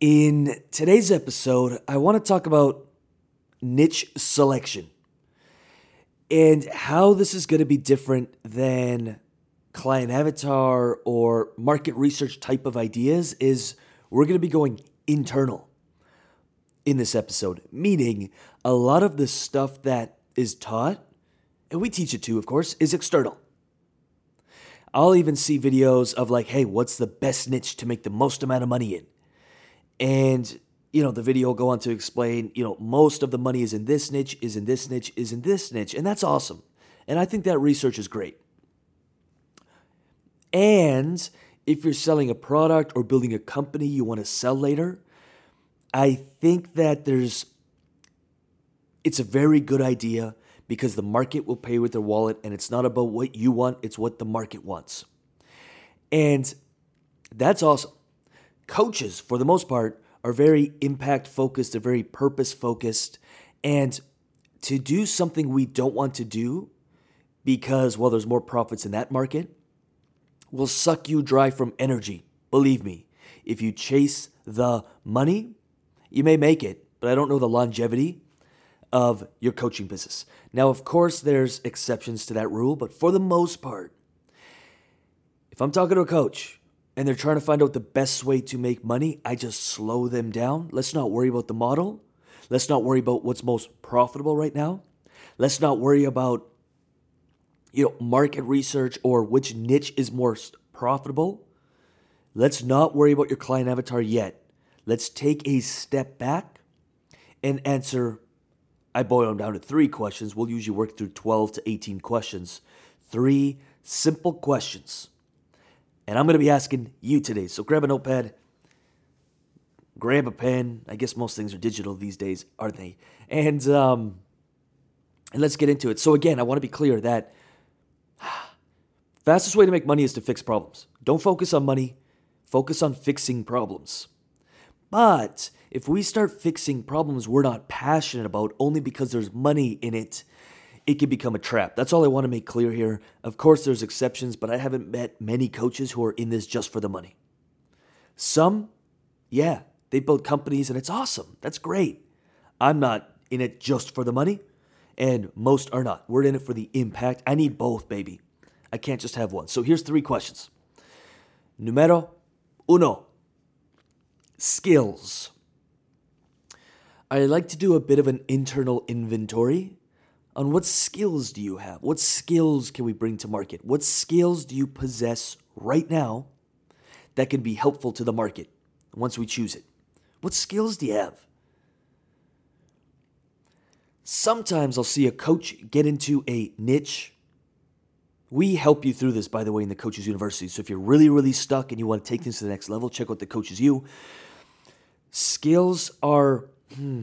In today's episode, I want to talk about niche selection and how this is going to be different than client avatar or market research type of ideas is we're going to be going internal in this episode, meaning a lot of the stuff that is taught, and we teach it too, of course, is external. I'll even see videos of like, hey, what's the best niche to make the most amount of money in? And, you know, the video will go on to explain, you know, most of the money is in this niche, is in this niche, is in this niche. And that's awesome. And I think that research is great. And if you're selling a product or building a company you want to sell later, I think that there's it's a very good idea because the market will pay with their wallet and it's not about what you want, it's what the market wants. And that's awesome. Coaches, for the most part, are very impact focused, they're very purpose focused. And to do something we don't want to do because, well, there's more profits in that market, will suck you dry from energy. Believe me, if you chase the money, you may make it, but I don't know the longevity of your coaching business. Now, of course, there's exceptions to that rule, but for the most part, if I'm talking to a coach and they're trying to find out the best way to make money, I just slow them down. Let's not worry about the model. Let's not worry about what's most profitable right now. Let's not worry about you know market research or which niche is more profitable. Let's not worry about your client avatar yet. Let's take a step back and answer I boil them down to three questions. We'll usually work through 12 to 18 questions. Three simple questions. And I'm going to be asking you today. So grab a notepad, grab a pen. I guess most things are digital these days, aren't they? And um, and let's get into it. So again, I want to be clear that fastest way to make money is to fix problems. Don't focus on money. Focus on fixing problems. But if we start fixing problems we're not passionate about only because there's money in it, it can become a trap. That's all I want to make clear here. Of course, there's exceptions, but I haven't met many coaches who are in this just for the money. Some, yeah, they build companies and it's awesome. That's great. I'm not in it just for the money, and most are not. We're in it for the impact. I need both, baby. I can't just have one. So here's three questions. Numero uno skills. I like to do a bit of an internal inventory on what skills do you have? What skills can we bring to market? What skills do you possess right now that can be helpful to the market once we choose it? What skills do you have? Sometimes I'll see a coach get into a niche. We help you through this, by the way, in the Coaches University. So if you're really, really stuck and you want to take things to the next level, check out the Coaches U. Skills are hmm,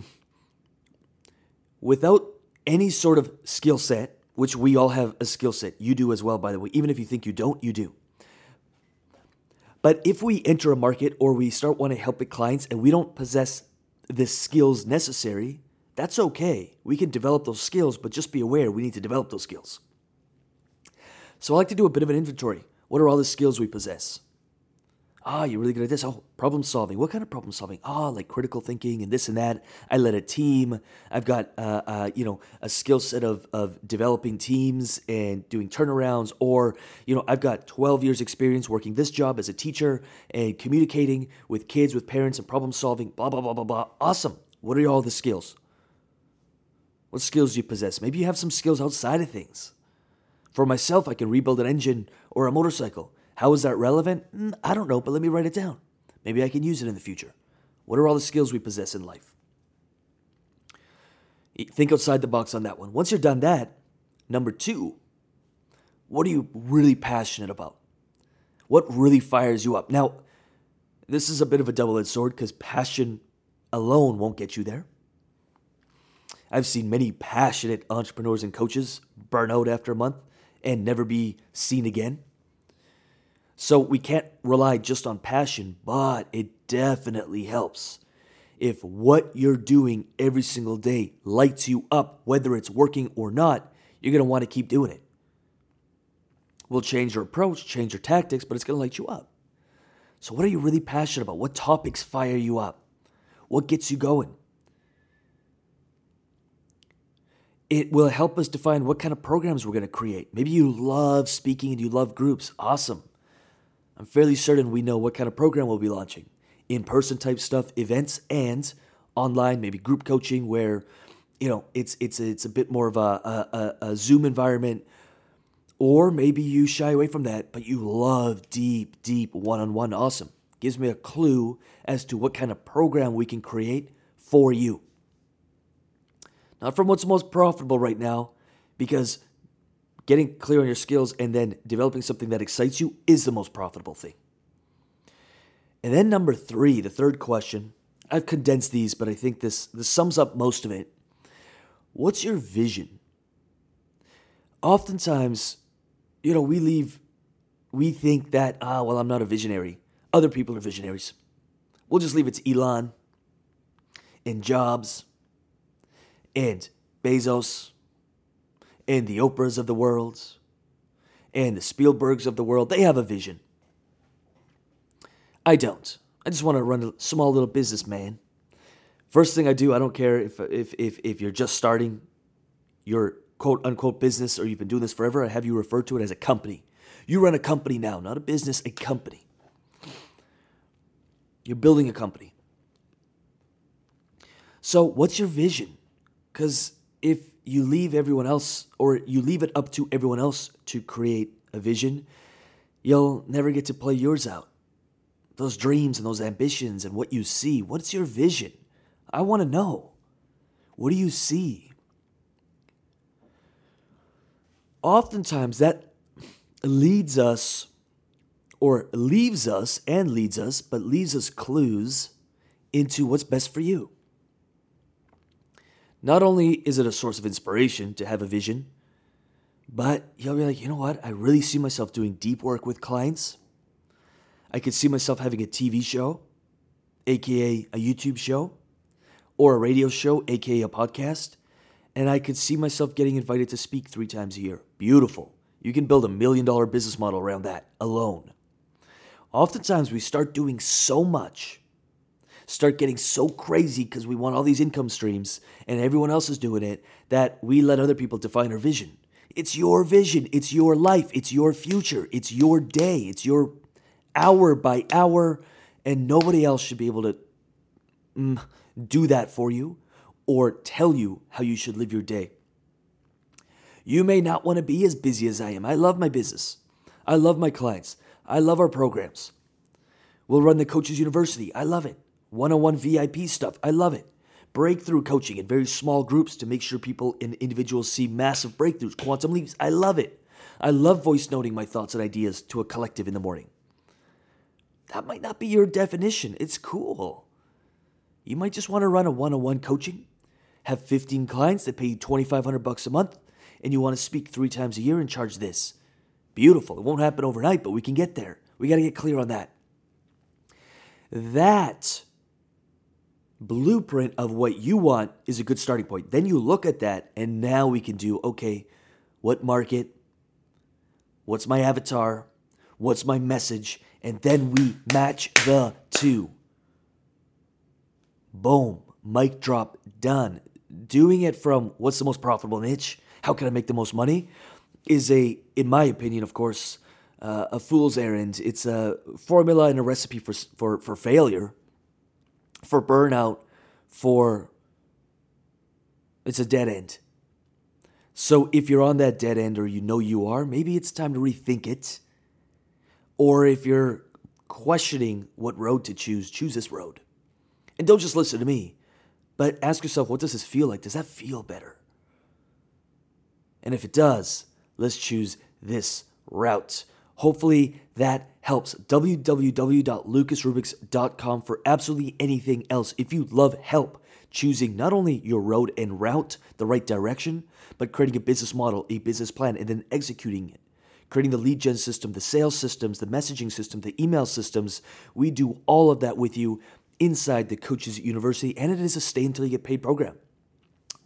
without any sort of skill set, which we all have a skill set. You do as well, by the way. Even if you think you don't, you do. But if we enter a market or we start wanting to help with clients and we don't possess the skills necessary, that's okay. We can develop those skills, but just be aware we need to develop those skills. So I like to do a bit of an inventory. What are all the skills we possess? Ah, you're really good at this. Oh, problem solving. What kind of problem solving? Ah, like critical thinking and this and that. I led a team. I've got, uh, uh, you know, a skill set of, of developing teams and doing turnarounds. Or, you know, I've got 12 years experience working this job as a teacher and communicating with kids, with parents and problem solving, blah, blah, blah, blah, blah. Awesome. What are all the skills? What skills do you possess? Maybe you have some skills outside of things. For myself, I can rebuild an engine or a motorcycle. How is that relevant? Mm, I don't know, but let me write it down. Maybe I can use it in the future. What are all the skills we possess in life? Think outside the box on that one. Once you're done that, number two, what are you really passionate about? What really fires you up? Now, this is a bit of a double edged sword because passion alone won't get you there. I've seen many passionate entrepreneurs and coaches burn out after a month and never be seen again. So we can't rely just on passion, but it definitely helps. If what you're doing every single day lights you up, whether it's working or not, you're want to keep doing it. We'll change your approach, change your tactics, but it's to light you up. So, what are you really passionate about? What topics fire you up? What gets you going? It will help us define what kind of programs we're going to create. Maybe you love speaking and you love groups. Awesome. I'm fairly certain we know what kind of program we'll be launching in person type stuff, events, and online, maybe group coaching where you know it's it's it's a bit more of a, a, a Zoom environment, or maybe you shy away from that, but you love deep, deep one on one. Awesome. Gives me a clue as to what kind of program we can create for you. Not from what's most profitable right now, because getting clear on your skills and then developing something that excites you is the most profitable thing. And then number three, the third question, I've condensed these, but I think this, this sums up most of it. What's your vision? Oftentimes, you know, we leave, we think that, ah, well, I'm not a visionary. Other people are visionaries. We'll just leave it to Elon and Jobs and Bezos and the Oprahs of the world and the Spielbergs of the world. They have a vision. I don't. I just want to run a small little business, man. First thing I do, I don't care if if if, if you're just starting your quote unquote business or you've been doing this forever, I have you refer to it as a company. You run a company now, not a business, a company. You're building a company. So, what's your vision? Because if you leave everyone else or you leave it up to everyone else to create a vision, you'll never get to play yours out. Those dreams and those ambitions and what you see, what's your vision? I want to know. What do you see? Oftentimes, that leads us, or leaves us and leads us, but leaves us clues into what's best for you. Not only is it a source of inspiration to have a vision, but you'll be like, you know what? I really see myself doing deep work with clients. I could see myself having a TV show, aka a YouTube show or a radio show, aka a podcast, and I could see myself getting invited to speak three times a year. Beautiful. You can build a million dollar business model around that alone. Oftentimes, we start doing so much, start getting so crazy because we want all these income streams and everyone else is doing it that we let other people define our vision. It's your vision, it's your life, it's your future, it's your day, it's your hour by hour, and nobody else should be able to. Mm, do that for you or tell you how you should live your day. You may not want to be as busy as I am. I love my business. I love my clients. I love our programs. We'll run the Coaches University. I love it. One on one VIP stuff. I love it. Breakthrough coaching in very small groups to make sure people and individuals see massive breakthroughs, quantum leaps. I love it. I love voice noting my thoughts and ideas to a collective in the morning. That might not be your definition. It's cool. You might just want to run a one-on-one coaching, have 15 clients that pay you 2500 bucks a month, and you want to speak 3 times a year and charge this. Beautiful. It won't happen overnight, but we can get there. We got to get clear on that. That blueprint of what you want is a good starting point. Then you look at that, and now we can do okay, what market? What's my avatar? What's my message? And then we match the two. Boom, mic drop, done. Doing it from what's the most profitable niche? How can I make the most money? Is a, in my opinion, of course, uh, a fool's errand. It's a formula and a recipe for, for, for failure, for burnout, for. It's a dead end. So if you're on that dead end or you know you are, maybe it's time to rethink it. Or if you're questioning what road to choose, choose this road. And don't just listen to me, but ask yourself, what does this feel like? Does that feel better? And if it does, let's choose this route. Hopefully that helps. www.lucasrubix.com for absolutely anything else. If you love help choosing not only your road and route, the right direction, but creating a business model, a business plan, and then executing it. Creating the lead gen system, the sales systems, the messaging system, the email systems. We do all of that with you inside the Coaches University, and it is a stay until you get paid program.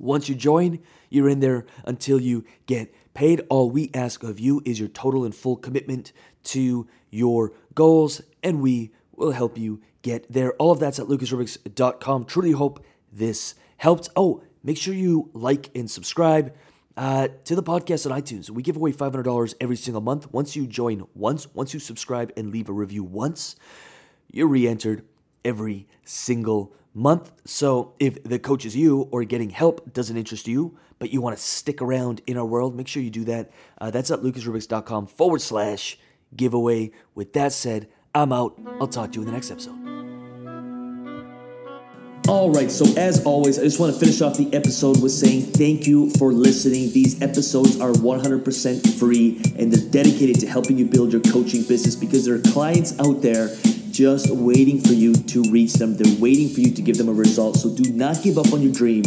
Once you join, you're in there until you get paid. All we ask of you is your total and full commitment to your goals, and we will help you get there. All of that's at lucasrubix.com. Truly hope this helped. Oh, make sure you like and subscribe uh, to the podcast on iTunes. We give away $500 every single month. Once you join once, once you subscribe and leave a review once, you're re entered every single month. So if the Coaches U or getting help doesn't interest you, but you want to stick around in our world, make sure you do that. Uh, that's at lucasrubix.com forward slash giveaway. With that said, I'm out. I'll talk to you in the next episode. All right, so as always, I just want to finish off the episode with saying thank you for listening. These episodes are 100% free and they're dedicated to helping you build your coaching business because there are clients out there just waiting for you to reach them. They're waiting for you to give them a result. So do not give up on your dream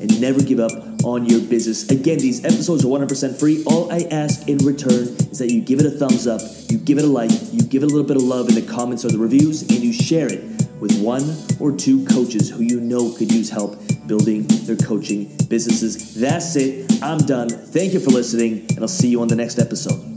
and never give up on your business. Again, these episodes are 100% free. All I ask in return is that you give it a thumbs up, you give it a like, you give it a little bit of love in the comments or the reviews, and you share it with one or two coaches who you know could use help building their coaching businesses. That's it. I'm done. Thank you for listening, and I'll see you on the next episode.